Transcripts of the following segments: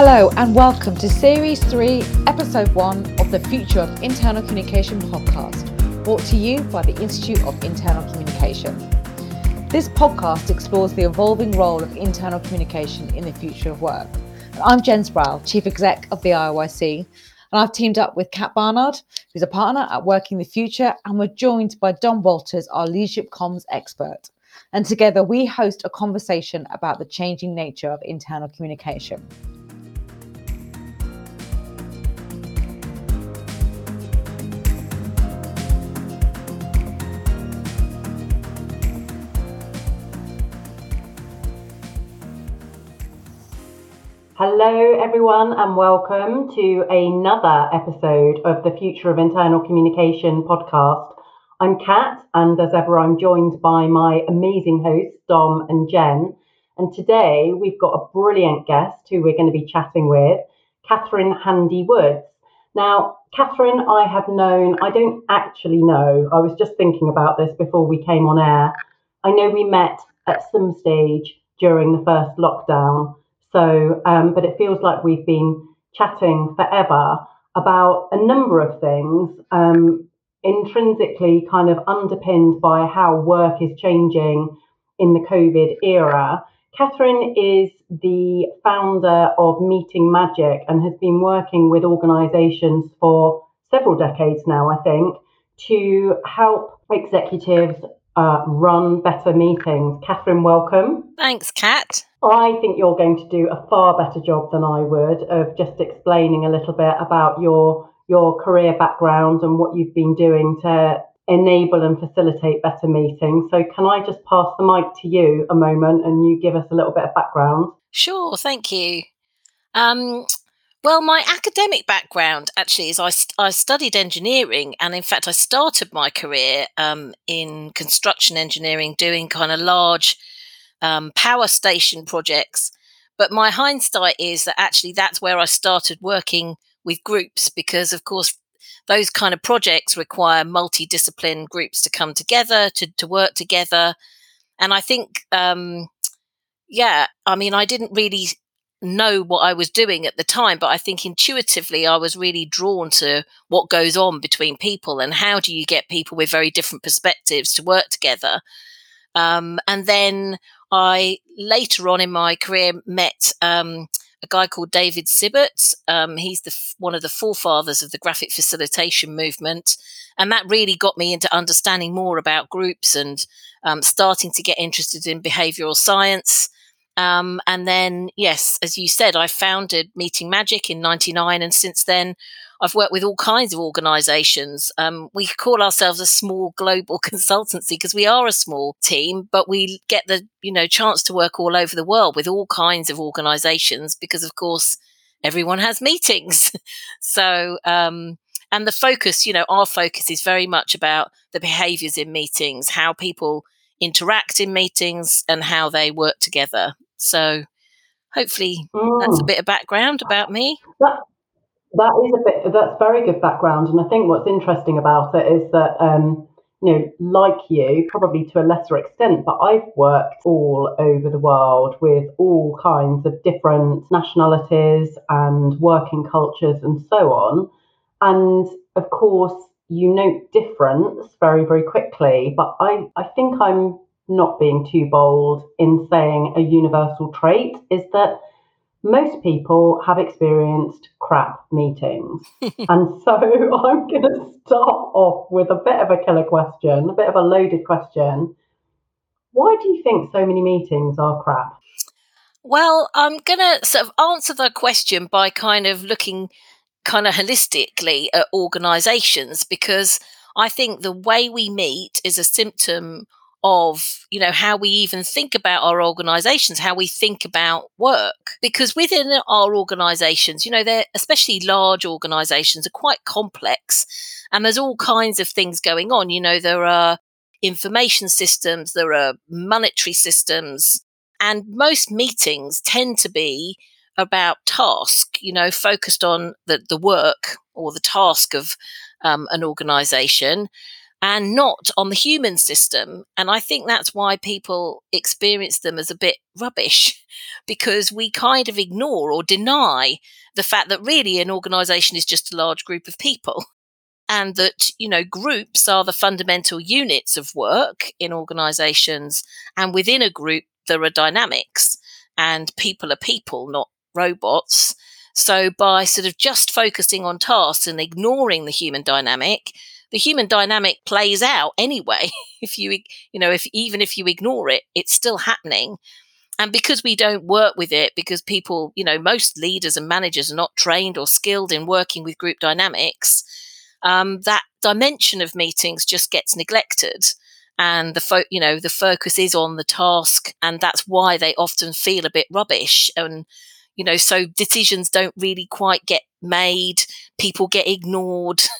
Hello, and welcome to Series 3, Episode 1 of the Future of Internal Communication podcast, brought to you by the Institute of Internal Communication. This podcast explores the evolving role of internal communication in the future of work. I'm Jen Sproul, Chief Exec of the IOIC, and I've teamed up with Kat Barnard, who's a partner at Working the Future, and we're joined by Dom Walters, our leadership comms expert. And together we host a conversation about the changing nature of internal communication. Hello, everyone, and welcome to another episode of the Future of Internal Communication podcast. I'm Kat, and as ever, I'm joined by my amazing hosts, Dom and Jen. And today we've got a brilliant guest who we're going to be chatting with, Katherine Handy Woods. Now, Katherine, I have known, I don't actually know, I was just thinking about this before we came on air. I know we met at some stage during the first lockdown so, um, but it feels like we've been chatting forever about a number of things, um, intrinsically kind of underpinned by how work is changing in the COVID era. Katherine is the founder of Meeting Magic and has been working with organizations for several decades now, I think, to help executives uh, run better meetings. Katherine, welcome. Thanks, Kat. I think you're going to do a far better job than I would of just explaining a little bit about your your career background and what you've been doing to enable and facilitate better meetings. So can I just pass the mic to you a moment and you give us a little bit of background? Sure, thank you. Um, well, my academic background actually is I, I studied engineering, and in fact, I started my career um, in construction engineering, doing kind of large um, power station projects. But my hindsight is that actually that's where I started working with groups because, of course, those kind of projects require multidiscipline groups to come together to, to work together. And I think, um, yeah, I mean, I didn't really know what I was doing at the time, but I think intuitively I was really drawn to what goes on between people and how do you get people with very different perspectives to work together. Um, and then I later on in my career met um, a guy called David Sibbet. Um, he's the one of the forefathers of the graphic facilitation movement, and that really got me into understanding more about groups and um, starting to get interested in behavioral science. Um, and then, yes, as you said, I founded Meeting Magic in '99, and since then, I've worked with all kinds of organizations. Um, we call ourselves a small global consultancy because we are a small team, but we get the, you know, chance to work all over the world with all kinds of organizations because of course everyone has meetings. so, um, and the focus, you know, our focus is very much about the behaviors in meetings, how people interact in meetings and how they work together. So hopefully mm. that's a mm. bit of background about me. That, that is a bit. That's very good background, and I think what's interesting about it is that um, you know, like you, probably to a lesser extent, but I've worked all over the world with all kinds of different nationalities and working cultures and so on. And of course, you note difference very, very quickly. But I, I think I'm not being too bold in saying a universal trait is that most people have experienced crap meetings. and so I'm going to start off with a bit of a killer question, a bit of a loaded question. Why do you think so many meetings are crap? Well, I'm going to sort of answer the question by kind of looking kind of holistically at organizations because I think the way we meet is a symptom of you know how we even think about our organizations how we think about work. Because within our organizations you know they're especially large organizations are quite complex and there's all kinds of things going on. You know there are information systems there are monetary systems and most meetings tend to be about task you know focused on the, the work or the task of um, an organization and not on the human system. And I think that's why people experience them as a bit rubbish because we kind of ignore or deny the fact that really an organization is just a large group of people. And that, you know, groups are the fundamental units of work in organizations. And within a group, there are dynamics and people are people, not robots. So by sort of just focusing on tasks and ignoring the human dynamic, the human dynamic plays out anyway. if you, you know, if even if you ignore it, it's still happening. And because we don't work with it, because people, you know, most leaders and managers are not trained or skilled in working with group dynamics, um, that dimension of meetings just gets neglected. And the fo- you know, the focus is on the task, and that's why they often feel a bit rubbish. And you know, so decisions don't really quite get made. People get ignored.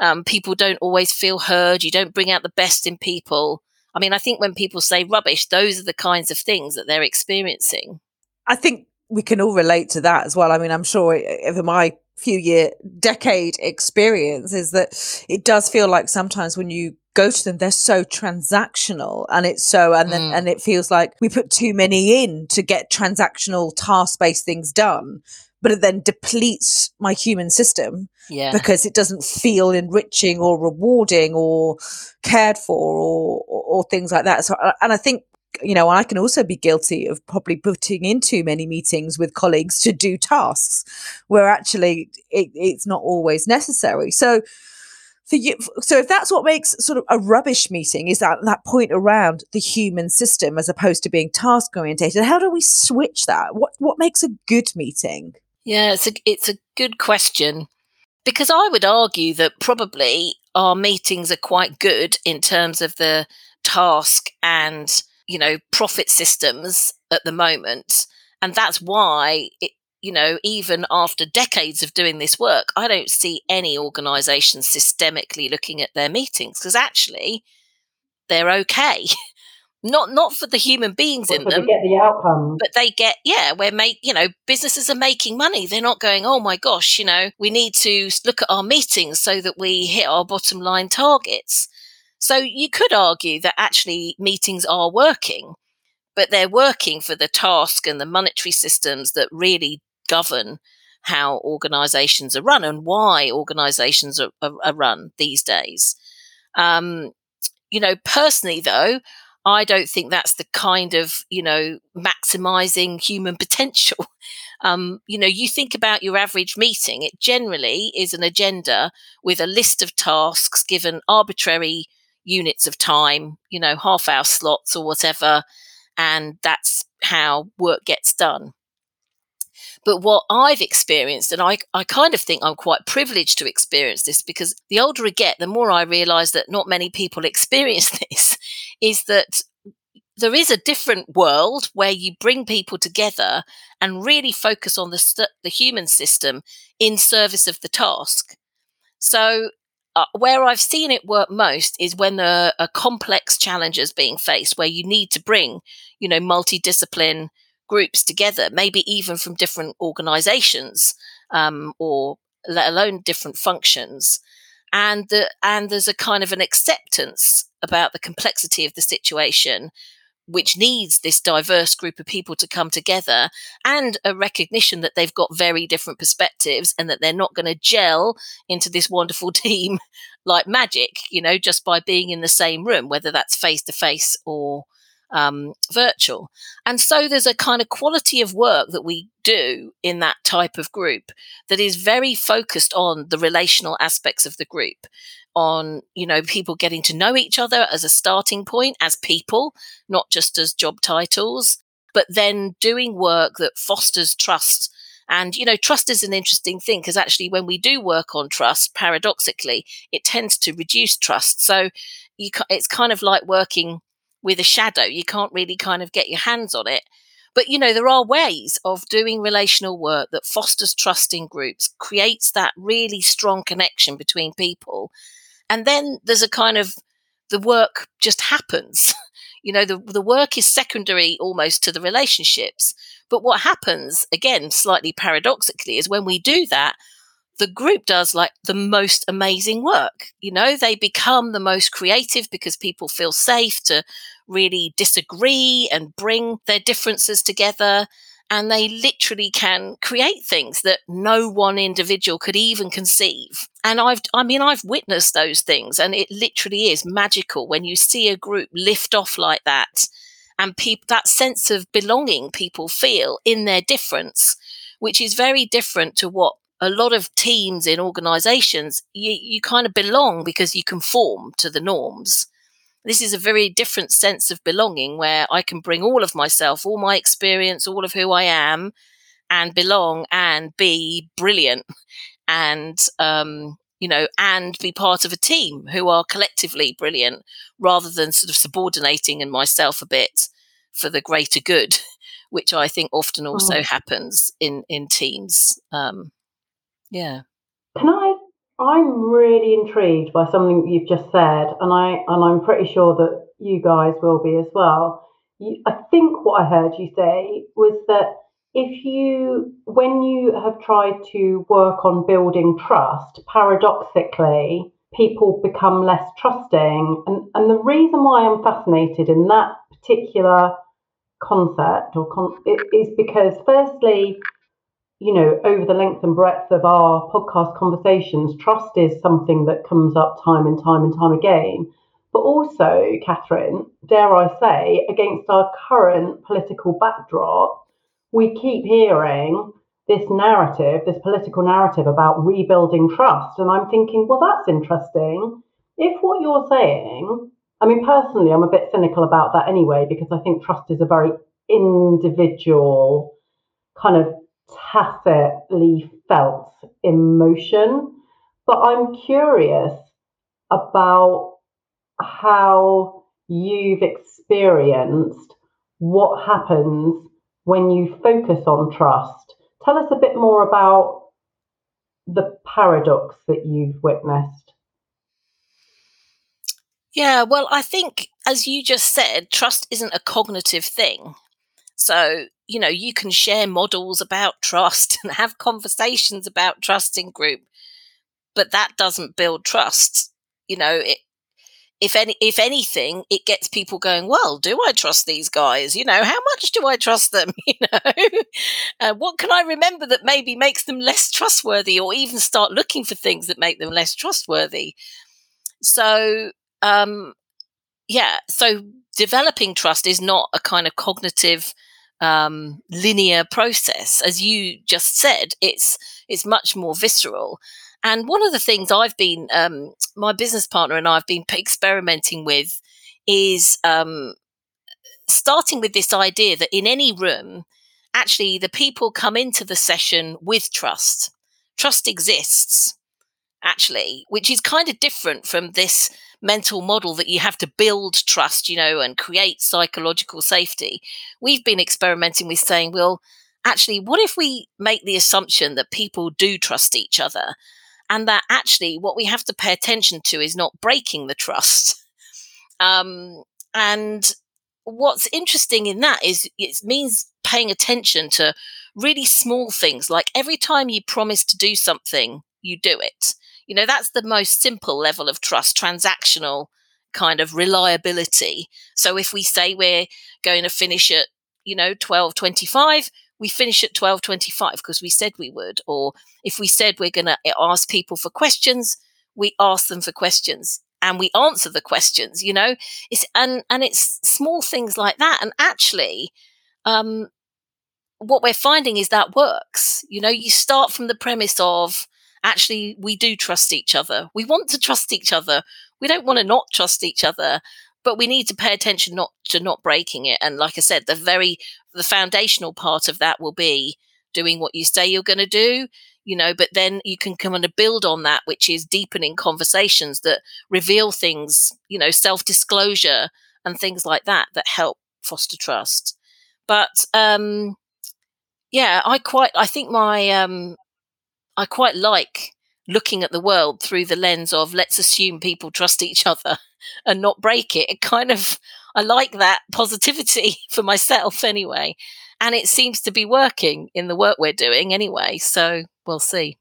Um, people don't always feel heard. You don't bring out the best in people. I mean, I think when people say rubbish, those are the kinds of things that they're experiencing. I think we can all relate to that as well. I mean, I'm sure over my few year decade experience is that it does feel like sometimes when you go to them they're so transactional and it's so and then mm. and it feels like we put too many in to get transactional task based things done but it then depletes my human system yeah. because it doesn't feel enriching or rewarding or cared for or, or, or things like that so and i think you know, I can also be guilty of probably putting in too many meetings with colleagues to do tasks where actually it, it's not always necessary. So, for you, so if that's what makes sort of a rubbish meeting is that that point around the human system as opposed to being task orientated. How do we switch that? What what makes a good meeting? Yeah, it's a it's a good question because I would argue that probably our meetings are quite good in terms of the task and you know, profit systems at the moment. And that's why it, you know, even after decades of doing this work, I don't see any organization systemically looking at their meetings because actually they're okay. not not for the human beings in them. get the outcome. But they get yeah, we're make you know, businesses are making money. They're not going, oh my gosh, you know, we need to look at our meetings so that we hit our bottom line targets. So you could argue that actually meetings are working, but they're working for the task and the monetary systems that really govern how organizations are run and why organizations are, are, are run these days. Um, you know, personally, though, I don't think that's the kind of, you know, maximizing human potential. Um, you know, you think about your average meeting, it generally is an agenda with a list of tasks given arbitrary units of time, you know, half hour slots or whatever. And that's how work gets done. But what I've experienced, and I, I kind of think I'm quite privileged to experience this because the older I get, the more I realize that not many people experience this, is that there is a different world where you bring people together and really focus on the, st- the human system in service of the task. So uh, where I've seen it work most is when there are complex challenges being faced, where you need to bring, you know, multidiscipline groups together, maybe even from different organizations um, or let alone different functions. And the, and there's a kind of an acceptance about the complexity of the situation which needs this diverse group of people to come together and a recognition that they've got very different perspectives and that they're not going to gel into this wonderful team like magic, you know, just by being in the same room, whether that's face to face or um, virtual. And so there's a kind of quality of work that we do in that type of group that is very focused on the relational aspects of the group on you know people getting to know each other as a starting point as people not just as job titles but then doing work that fosters trust and you know trust is an interesting thing because actually when we do work on trust paradoxically it tends to reduce trust so you it's kind of like working with a shadow you can't really kind of get your hands on it but you know there are ways of doing relational work that fosters trust in groups creates that really strong connection between people and then there's a kind of the work just happens. you know, the, the work is secondary almost to the relationships. But what happens, again, slightly paradoxically, is when we do that, the group does like the most amazing work. You know, they become the most creative because people feel safe to really disagree and bring their differences together. And they literally can create things that no one individual could even conceive. And I've, I mean, I've witnessed those things and it literally is magical when you see a group lift off like that and people, that sense of belonging people feel in their difference, which is very different to what a lot of teams in organizations, you, you kind of belong because you conform to the norms. This is a very different sense of belonging where I can bring all of myself, all my experience, all of who I am, and belong and be brilliant and, um, you know, and be part of a team who are collectively brilliant rather than sort of subordinating in myself a bit for the greater good, which I think often also oh. happens in, in teams. Um, yeah. Can I? I'm really intrigued by something you've just said, and I and I'm pretty sure that you guys will be as well. You, I think what I heard you say was that if you, when you have tried to work on building trust, paradoxically, people become less trusting. And, and the reason why I'm fascinated in that particular concept or con- is because, firstly, you know, over the length and breadth of our podcast conversations, trust is something that comes up time and time and time again. But also, Katherine, dare I say, against our current political backdrop, we keep hearing this narrative, this political narrative about rebuilding trust. And I'm thinking, well, that's interesting. If what you're saying, I mean, personally, I'm a bit cynical about that anyway, because I think trust is a very individual kind of tacitly felt emotion. But I'm curious about how you've experienced what happens when you focus on trust. Tell us a bit more about the paradox that you've witnessed. Yeah, well, I think, as you just said, trust isn't a cognitive thing. So, you know, you can share models about trust and have conversations about trust in group, but that doesn't build trust. You know, it, if any, if anything, it gets people going. Well, do I trust these guys? You know, how much do I trust them? You know, uh, what can I remember that maybe makes them less trustworthy, or even start looking for things that make them less trustworthy? So, um, yeah, so developing trust is not a kind of cognitive um, linear process. As you just said, it's it's much more visceral. And one of the things I've been, um, my business partner and I have been experimenting with is um, starting with this idea that in any room, actually, the people come into the session with trust. Trust exists, actually, which is kind of different from this mental model that you have to build trust, you know, and create psychological safety. We've been experimenting with saying, well, actually, what if we make the assumption that people do trust each other? And that actually, what we have to pay attention to is not breaking the trust. Um, and what's interesting in that is it means paying attention to really small things like every time you promise to do something, you do it. You know, that's the most simple level of trust, transactional kind of reliability. So if we say we're going to finish at, you know, 1225, we finish at 1225 because we said we would. Or if we said we're going to ask people for questions, we ask them for questions and we answer the questions, you know, it's, and, and it's small things like that. And actually, um, what we're finding is that works. You know, you start from the premise of, actually we do trust each other. We want to trust each other. We don't want to not trust each other, but we need to pay attention not to not breaking it. And like I said, the very the foundational part of that will be doing what you say you're going to do you know but then you can come and build on that which is deepening conversations that reveal things you know self disclosure and things like that that help foster trust but um yeah i quite i think my um I quite like looking at the world through the lens of let's assume people trust each other and not break it. It kind of, I like that positivity for myself anyway. And it seems to be working in the work we're doing anyway. So we'll see.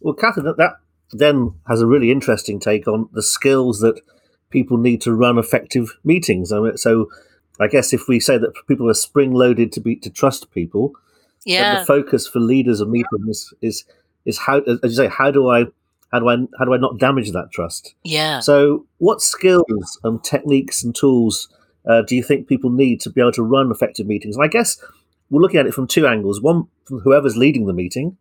Well, Katherine, that then has a really interesting take on the skills that people need to run effective meetings. I mean, so I guess if we say that people are spring loaded to be to trust people, yeah. the focus for leaders of meetings is is how as you say how do I how do I how do I not damage that trust? Yeah. So what skills and techniques and tools uh, do you think people need to be able to run effective meetings? And I guess we're looking at it from two angles: one from whoever's leading the meeting,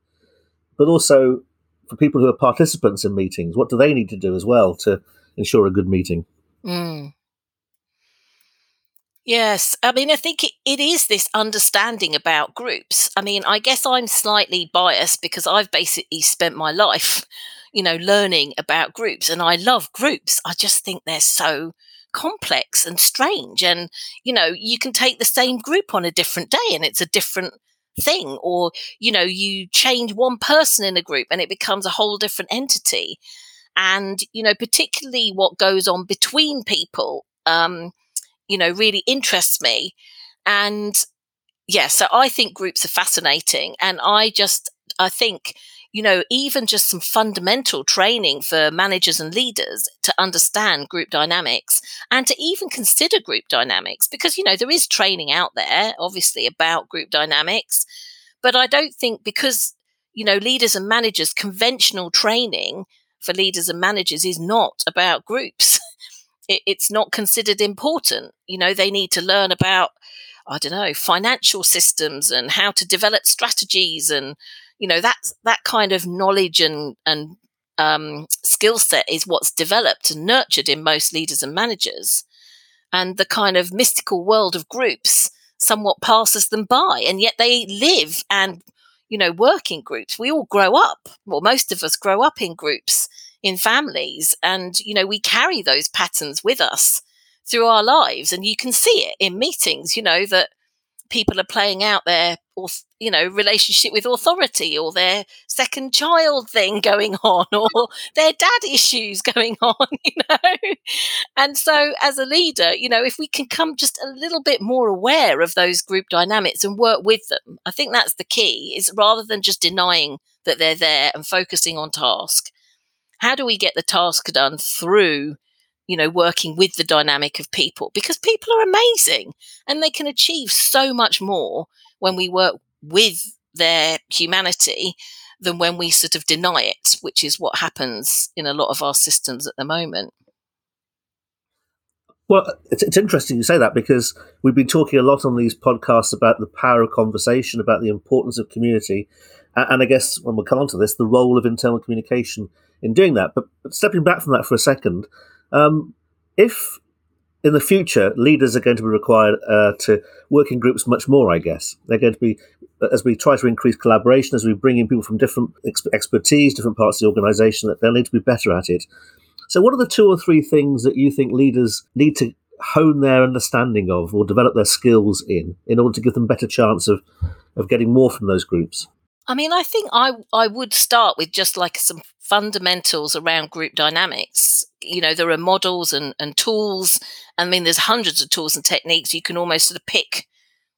but also for people who are participants in meetings. What do they need to do as well to ensure a good meeting? Mm. Yes, I mean, I think it, is this understanding about groups. I mean, I guess I'm slightly biased because I've basically spent my life, you know, learning about groups and I love groups. I just think they're so complex and strange. And, you know, you can take the same group on a different day and it's a different thing. Or, you know, you change one person in a group and it becomes a whole different entity. And, you know, particularly what goes on between people. Um, you know, really interests me. And yeah, so I think groups are fascinating. And I just, I think, you know, even just some fundamental training for managers and leaders to understand group dynamics and to even consider group dynamics, because, you know, there is training out there, obviously, about group dynamics. But I don't think because, you know, leaders and managers, conventional training for leaders and managers is not about groups. It, it's not considered important. You know, they need to learn about, I don't know, financial systems and how to develop strategies and, you know, that that kind of knowledge and and um, skill set is what's developed and nurtured in most leaders and managers. And the kind of mystical world of groups somewhat passes them by, and yet they live and you know work in groups. We all grow up, well, most of us grow up in groups in families and you know we carry those patterns with us through our lives and you can see it in meetings you know that people are playing out their you know relationship with authority or their second child thing going on or their dad issues going on you know? And so as a leader you know if we can come just a little bit more aware of those group dynamics and work with them i think that's the key is rather than just denying that they're there and focusing on task how do we get the task done through you know working with the dynamic of people? Because people are amazing and they can achieve so much more when we work with their humanity than when we sort of deny it which is what happens in a lot of our systems at the moment. Well it's, it's interesting you say that because we've been talking a lot on these podcasts about the power of conversation about the importance of community and i guess when we come on to this the role of internal communication in doing that. But, stepping back from that for a second, um, if in the future leaders are going to be required uh, to work in groups much more, I guess they're going to be as we try to increase collaboration, as we bring in people from different ex- expertise, different parts of the organisation, that they'll need to be better at it. So, what are the two or three things that you think leaders need to hone their understanding of or develop their skills in, in order to give them better chance of of getting more from those groups? I mean, I think I I would start with just like some fundamentals around group dynamics. You know, there are models and, and tools. I mean, there's hundreds of tools and techniques. You can almost sort of pick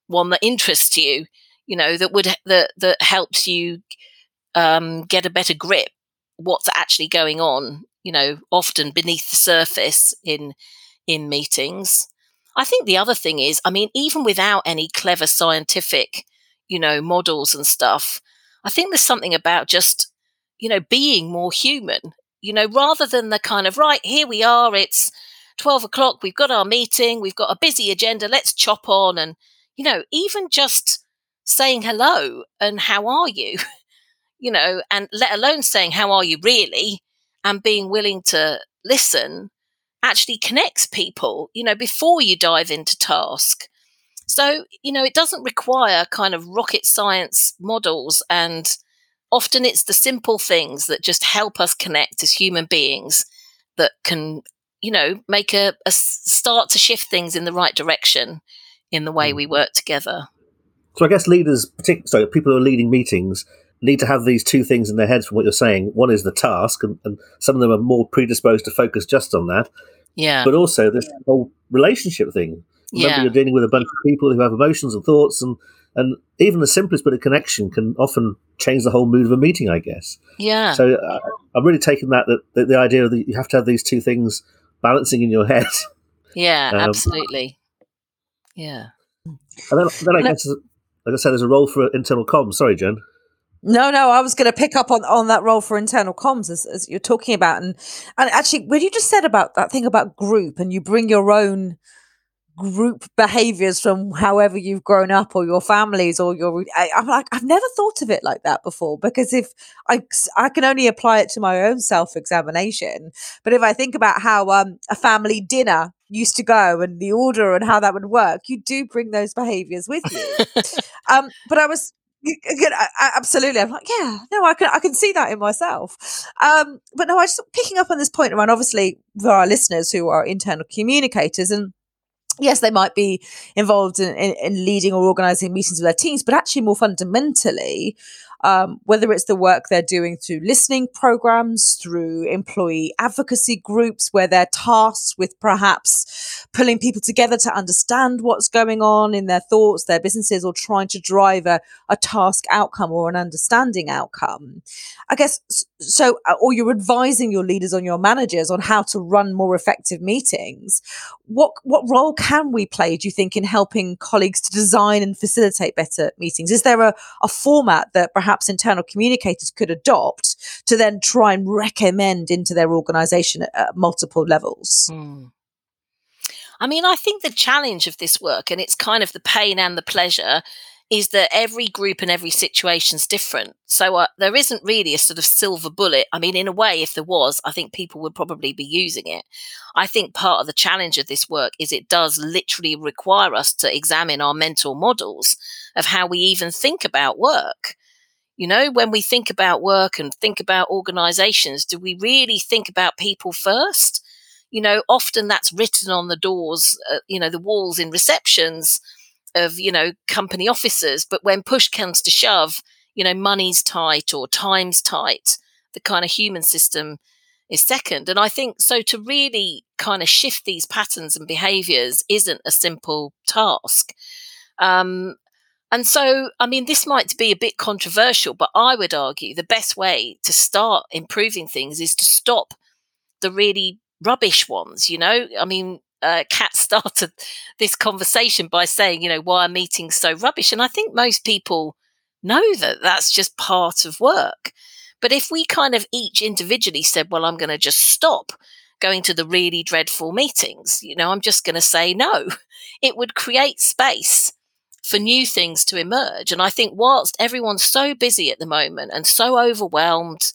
one that interests you. You know, that would that that helps you um, get a better grip what's actually going on. You know, often beneath the surface in in meetings. I think the other thing is, I mean, even without any clever scientific, you know, models and stuff, I think there's something about just, you know, being more human, you know, rather than the kind of, right, here we are, it's 12 o'clock, we've got our meeting, we've got a busy agenda, let's chop on. And, you know, even just saying hello and how are you, you know, and let alone saying, how are you really, and being willing to listen actually connects people, you know, before you dive into task. So, you know, it doesn't require kind of rocket science models. And often it's the simple things that just help us connect as human beings that can, you know, make a, a start to shift things in the right direction in the way mm. we work together. So I guess leaders, particularly so people who are leading meetings, need to have these two things in their heads from what you're saying. One is the task, and, and some of them are more predisposed to focus just on that. Yeah. But also this whole relationship thing Remember, Yeah. you're dealing with a bunch of people who have emotions and thoughts, and and even the simplest bit of connection can often change the whole mood of a meeting. I guess. Yeah. So uh, I'm really taking that that, that the idea that you have to have these two things balancing in your head, yeah, um, absolutely. Yeah. and then, then I No. guess, like I said, there's a role for internal comms. Sorry, Jen. No, no, I was going to pick up on, on that role for internal comms as, as you're talking about, and and actually, when you just said about that thing about group, and you bring your own group behaviors from however you've grown up or your families or your I, i'm like i've never thought of it like that before because if i i can only apply it to my own self-examination but if i think about how um, a family dinner used to go and the order and how that would work you do bring those behaviors with you um but i was y- again, I, I, absolutely. I'm like, yeah, no, I can, I can see that in myself. Um, but no, I just picking up on this point around obviously for our listeners who are internal communicators and yes, they might be involved in, in, in leading or organizing meetings with their teams, but actually more fundamentally, um, whether it's the work they're doing through listening programs, through employee advocacy groups, where they're tasked with perhaps pulling people together to understand what's going on in their thoughts, their businesses, or trying to drive a, a task outcome or an understanding outcome. I guess so, uh, or you're advising your leaders on your managers on how to run more effective meetings. What what role can we play, do you think, in helping colleagues to design and facilitate better meetings? Is there a, a format that perhaps internal communicators could adopt to then try and recommend into their organization at, at multiple levels? Mm. I mean, I think the challenge of this work, and it's kind of the pain and the pleasure, is that every group and every situation is different. So uh, there isn't really a sort of silver bullet. I mean, in a way, if there was, I think people would probably be using it. I think part of the challenge of this work is it does literally require us to examine our mental models of how we even think about work. You know, when we think about work and think about organizations, do we really think about people first? you know often that's written on the doors uh, you know the walls in receptions of you know company offices. But when push comes to shove you know money's tight or time's tight the kind of human system is second. And i think so to really kind of shift these patterns and behaviors isn't a simple task. Um, and so i mean this might be a bit controversial but i would argue the best way to start improving things is to stop the really rubbish ones you know? I mean uh, kat started this conversation by saying you know why are meetings so rubbish? And i think most people know that that's just part of work. But if we kind of each individually said well i'm going to just stop going to the really dreadful meetings you know i'm just going to say no it would create space for new things to emerge and i think whilst everyone's so busy at the moment and so overwhelmed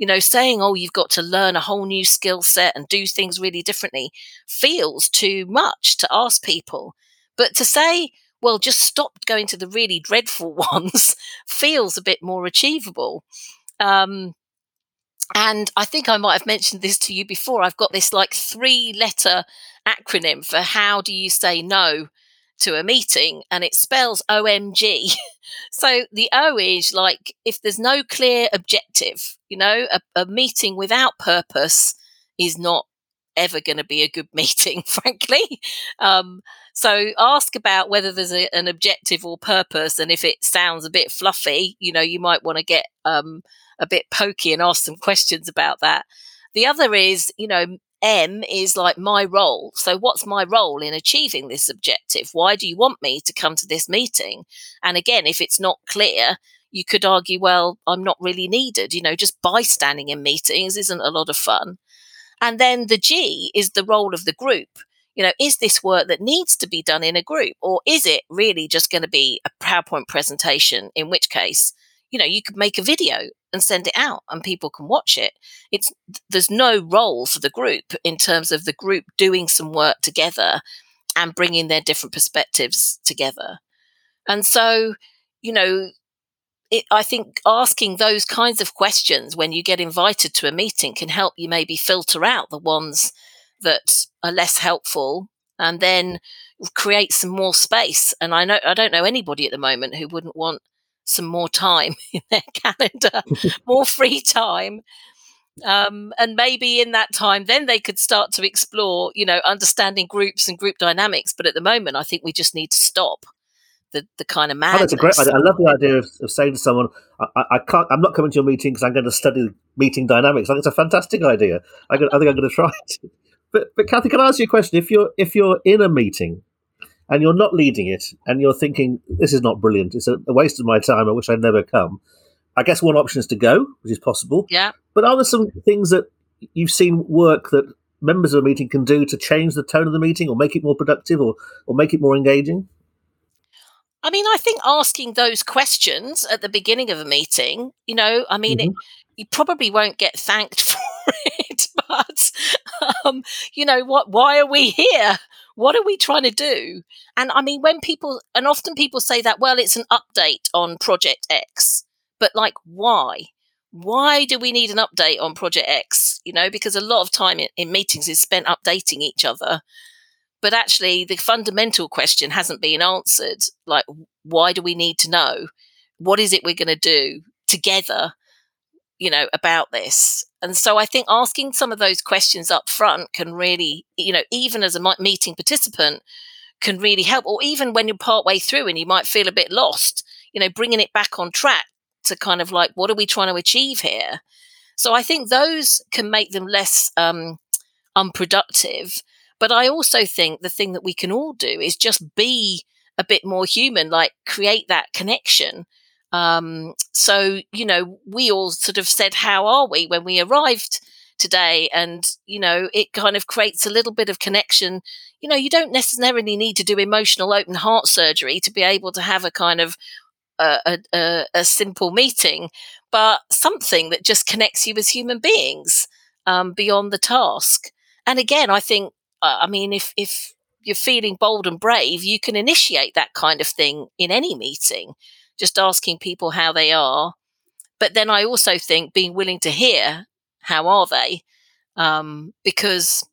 you know, saying, oh, you've got to learn a whole new skill set and do things really differently feels too much to ask people. But to say, well, just stop going to the really dreadful ones feels a bit more achievable. Um, and I think I might have mentioned this to you before. I've got this like three letter acronym for how do you say no to a meeting, and it spells OMG. so the O is like if there's no clear objective, you know, a, a meeting without purpose is not ever going to be a good meeting, frankly. Um, so ask about whether there's a, an objective or purpose, and if it sounds a bit fluffy, you know, you might want to get um, a bit pokey and ask some questions about that. The other is, you know, M is like my role. So, what's my role in achieving this objective? Why do you want me to come to this meeting? And again, if it's not clear, you could argue, well, I'm not really needed. You know, just bystanding in meetings isn't a lot of fun. And then the G is the role of the group. You know, is this work that needs to be done in a group, or is it really just going to be a PowerPoint presentation? In which case, you know, you could make a video and send it out and people can watch it. It's there's no role for the group in terms of the group doing some work together and bringing their different perspectives together. And so, you know, it, I think asking those kinds of questions when you get invited to a meeting can help you maybe filter out the ones that are less helpful and then create some more space. And I know I don't know anybody at the moment who wouldn't want some more time in their calendar, more free time. Um, and maybe in that time, then they could start to explore, you know, understanding groups and group dynamics. But at the moment, I think we just need to stop the, the kind of madness. Oh, that's a great idea. I love the idea of, of saying to someone, I, I, can't, I'm not coming to your meeting because I'm going to study meeting dynamics. I think it's a fantastic idea. I, I think I'm going to try it. But, but Kathy, can I ask you a question? If you're if you're in a meeting and you're not leading it and you're thinking this is not brilliant, it's a, a waste of my time. I wish I'd never come. I guess one option is to go, which is possible. Yeah. But are there some things that you've seen work that members of a meeting can do to change the tone of the meeting or make it more productive or, or make it more engaging? I mean, I think asking those questions at the beginning of a meeting, you know, I mean, mm-hmm. it, you probably won't get thanked for it, but, um, you know, what, why are we here? What are we trying to do? And I mean, when people, and often people say that, well, it's an update on Project X, but like, why? Why do we need an update on Project X? You know, because a lot of time in, in meetings is spent updating each other but actually the fundamental question hasn't been answered like why do we need to know what is it we're going to do together you know about this. And so i think asking some of those questions up front can really you know even as a meeting participant can really help. Or even when you're part way through and you might feel a bit lost you know bringing it back on track to kind of like what are we trying to achieve here? So i think those can make them less um, unproductive. But I also think the thing that we can all do is just be a bit more human, like create that connection. Um, so, you know, we all sort of said, How are we when we arrived today? And, you know, it kind of creates a little bit of connection. You know, you don't necessarily need to do emotional open heart surgery to be able to have a kind of a, a, a simple meeting, but something that just connects you as human beings um, beyond the task. And again, I think uh, I mean, if if you're feeling bold and brave, you can initiate that kind of thing in any meeting, just asking people how they are. But then I also think being willing to hear how are they, um, because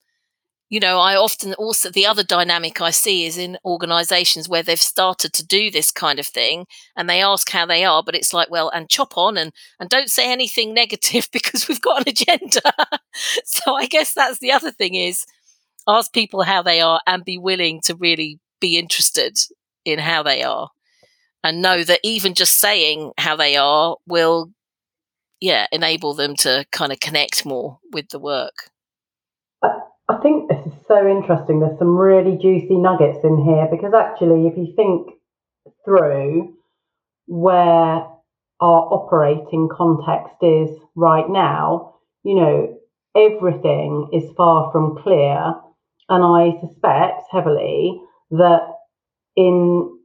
you know I often also the other dynamic I see is in organisations where they've started to do this kind of thing and they ask how they are, but it's like well and chop on and and don't say anything negative because we've got an agenda. so I guess that's the other thing is ask people how they are and be willing to really be interested in how they are and know that even just saying how they are will yeah enable them to kind of connect more with the work. I, I think this is so interesting. There's some really juicy nuggets in here because actually if you think through where our operating context is right now you know everything is far from clear and I suspect heavily that in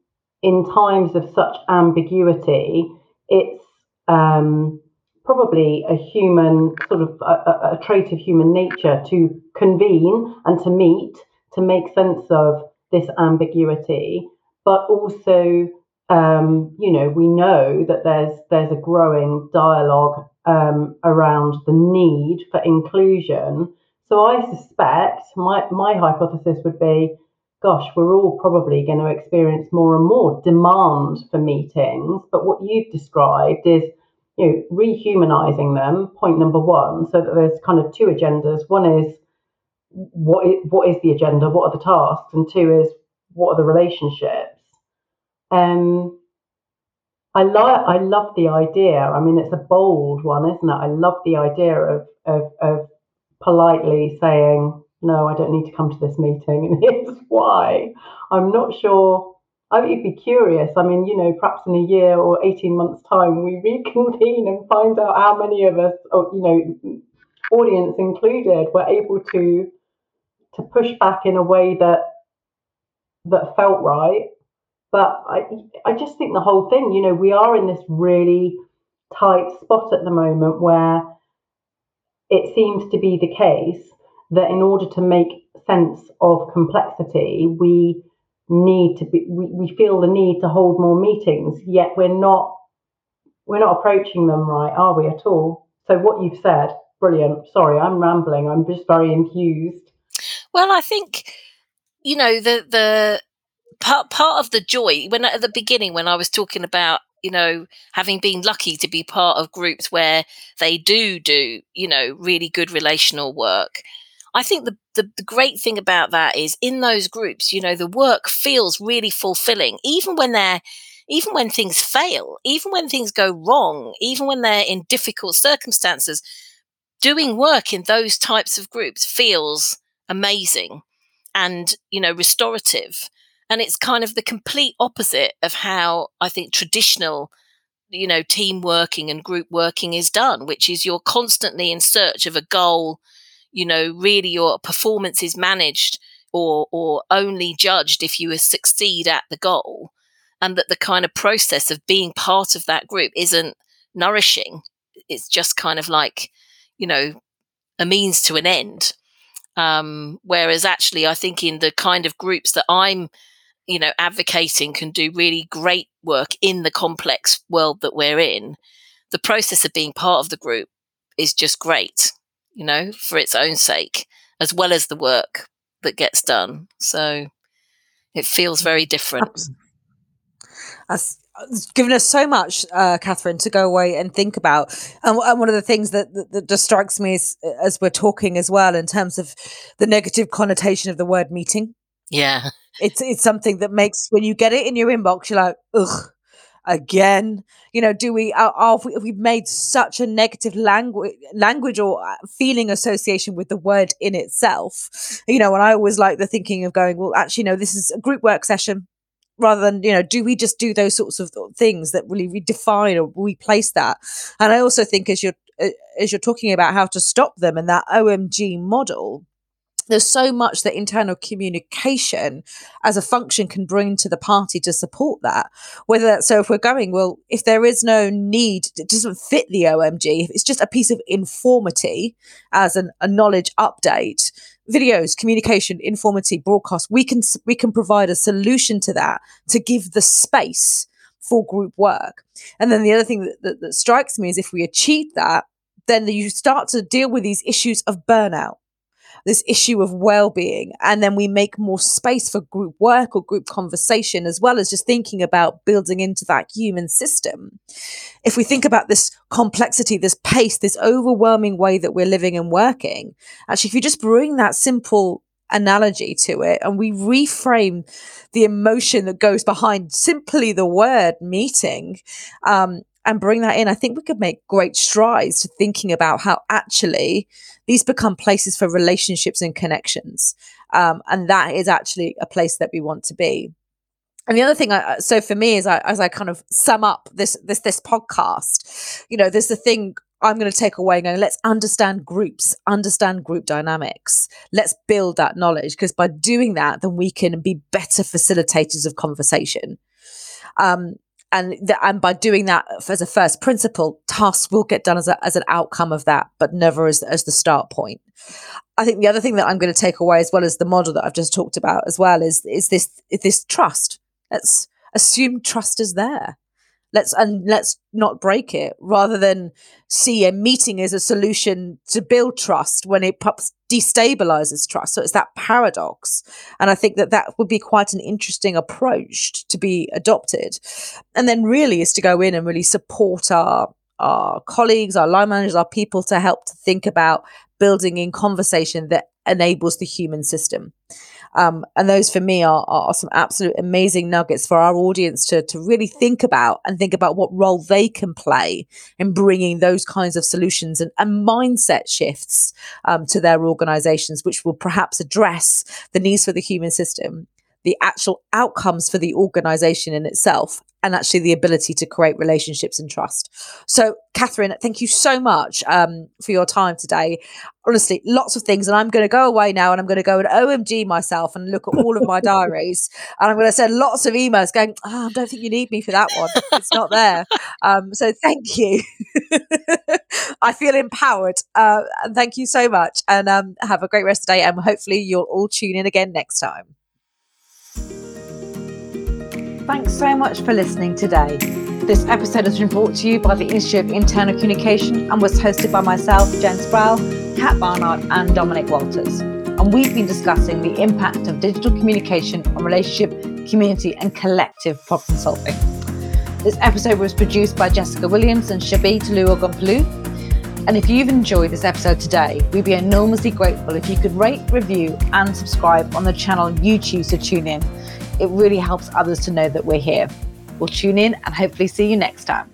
in times of such ambiguity, it's um, probably a human sort of a, a, trait of human nature to convene and to meet to make sense of this ambiguity, but also um, you know we know that there's there's a growing dialogue um, around the need for inclusion. So I suspect my, my hypothesis would be gosh, we're all probably going to experience more and more demand for meetings. But what you've described is, you know, rehumanizing them, point number one, so that there's kind of two agendas. One is what is, what is the agenda, what are the tasks, and two is what are the relationships. Um, I like I love the idea. I mean, it's a bold one, isn't it? I love the idea of of, of politely saying, no, I don't need to come to this meeting, and here's why. I'm not sure. I would be curious. I mean, you know, perhaps in a year or 18 months' time, we reconvene and find out how many of us, or, you know, audience included, were able to to push back in a way that that felt right. But I, I just think the whole thing, you know, we are in this really tight spot at the moment where it seems to be the case that in order to make sense of complexity, we need to be we, we feel the need to hold more meetings, yet we're not we're not approaching them right, are we at all? So what you've said, brilliant. Sorry, I'm rambling. I'm just very enthused. Well, I think you know the the part part of the joy when at the beginning when I was talking about you know, having been lucky to be part of groups where they do do, you know, really good relational work. I think the, the, the great thing about that is in those groups, you know, the work feels really fulfilling, even when they're even when things fail, even when things go wrong, even when they're in difficult circumstances, doing work in those types of groups feels amazing and, you know, restorative. And it's kind of the complete opposite of how I think traditional, you know, team working and group working is done, which is you're constantly in search of a goal. You know, really your performance is managed or, or only judged if you succeed at the goal. And that the kind of process of being part of that group isn't nourishing. It's just kind of like, you know, a means to an end. Um, whereas actually, I think in the kind of groups that I'm you know, advocating can do really great work in the complex world that we're in, the process of being part of the group is just great, you know, for its own sake, as well as the work that gets done. So it feels very different. That's given us so much, uh, Katherine, to go away and think about. And, and one of the things that, that, that, just strikes me as, as we're talking as well, in terms of the negative connotation of the word meeting. Yeah. It's it's something that makes when you get it in your inbox, you're like, ugh, again. You know, do we are, are we, we've made such a negative language language or uh, feeling association with the word in itself? You know, and I always like the thinking of going, well, actually, no, this is a group work session rather than you know do we just do those sorts of things that really redefine or replace that and i also think as you're uh, as you're talking about how to stop them and that omg model there's so much that internal communication as a function can bring to the party to support that. Whether that's so, if we're going, well, if there is no need, it doesn't fit the OMG, if it's just a piece of informity as an, a knowledge update, videos, communication, informity, broadcast, we can we can provide a solution to that to give the space for group work. And then the other thing that, that, that strikes me is if we achieve that, then you start to deal with these issues of burnout this issue of well-being and then we make more space for group work or group conversation as well as just thinking about building into that human system. If we think about this complexity this pace this overwhelming way that we're living and working actually if you just bring that simple analogy to it and we reframe the emotion that goes behind simply the word meeting um, and bring that in, I think we could make great strides to thinking about how actually these become places for relationships and connections. Um, and that is actually a place that we want to be. And the other thing, I, so for me, is I, as I kind of sum up this this this podcast, you know, there's the thing I'm going to take away going, let's understand groups, understand group dynamics. Let's build that knowledge because by doing that, then we can be better facilitators of conversation. Um, and and by doing that as a first principle, tasks will get done as, a, as an outcome of that, but never as as the start point. I think the other thing that I'm going to take away, as well as the model that I've just talked about, as well, is is this is this trust. Let's assume trust is there let's and let's not break it rather than see a meeting as a solution to build trust when it destabilizes trust. So it's that paradox. And i think that that would be quite an interesting approach to be adopted. And then really is to go in and really support our our colleagues our line managers our people to help to think about building in conversation that enables the human system um, and those for me are, are some absolute amazing nuggets for our audience to, to really think about and think about what role they can play in bringing those kinds of solutions and, and mindset shifts um, to their organizations, which will perhaps address the needs for the human system the actual outcomes for the organization in itself and actually the ability to create relationships and trust. So, Katherine, thank you so much um, for your time today. Honestly, lots of things. And I'm going to go away now and I'm going to go and OMG myself and look at all of my diaries. And I'm going to send lots of emails going, oh, I don't think you need me for that one. It's not there. Um, so, thank you. I feel empowered. Uh, and thank you so much. And um, have a great rest of the day. And hopefully, you'll all tune in again next time. Thanks so much for listening today. This episode has been brought to you by the Institute of Internal Communication and was hosted by myself, Jen Sproul, Kat Barnard, and Dominic Walters. And we've been discussing the impact of digital communication on relationship, community, and collective problem solving. This episode was produced by Jessica Williams and Shabi Tolu-Ogunpolu. And if you've enjoyed this episode today, we'd be enormously grateful if you could rate, review, and subscribe on the channel you choose to tune in. It really helps others to know that we're here. We'll tune in and hopefully see you next time.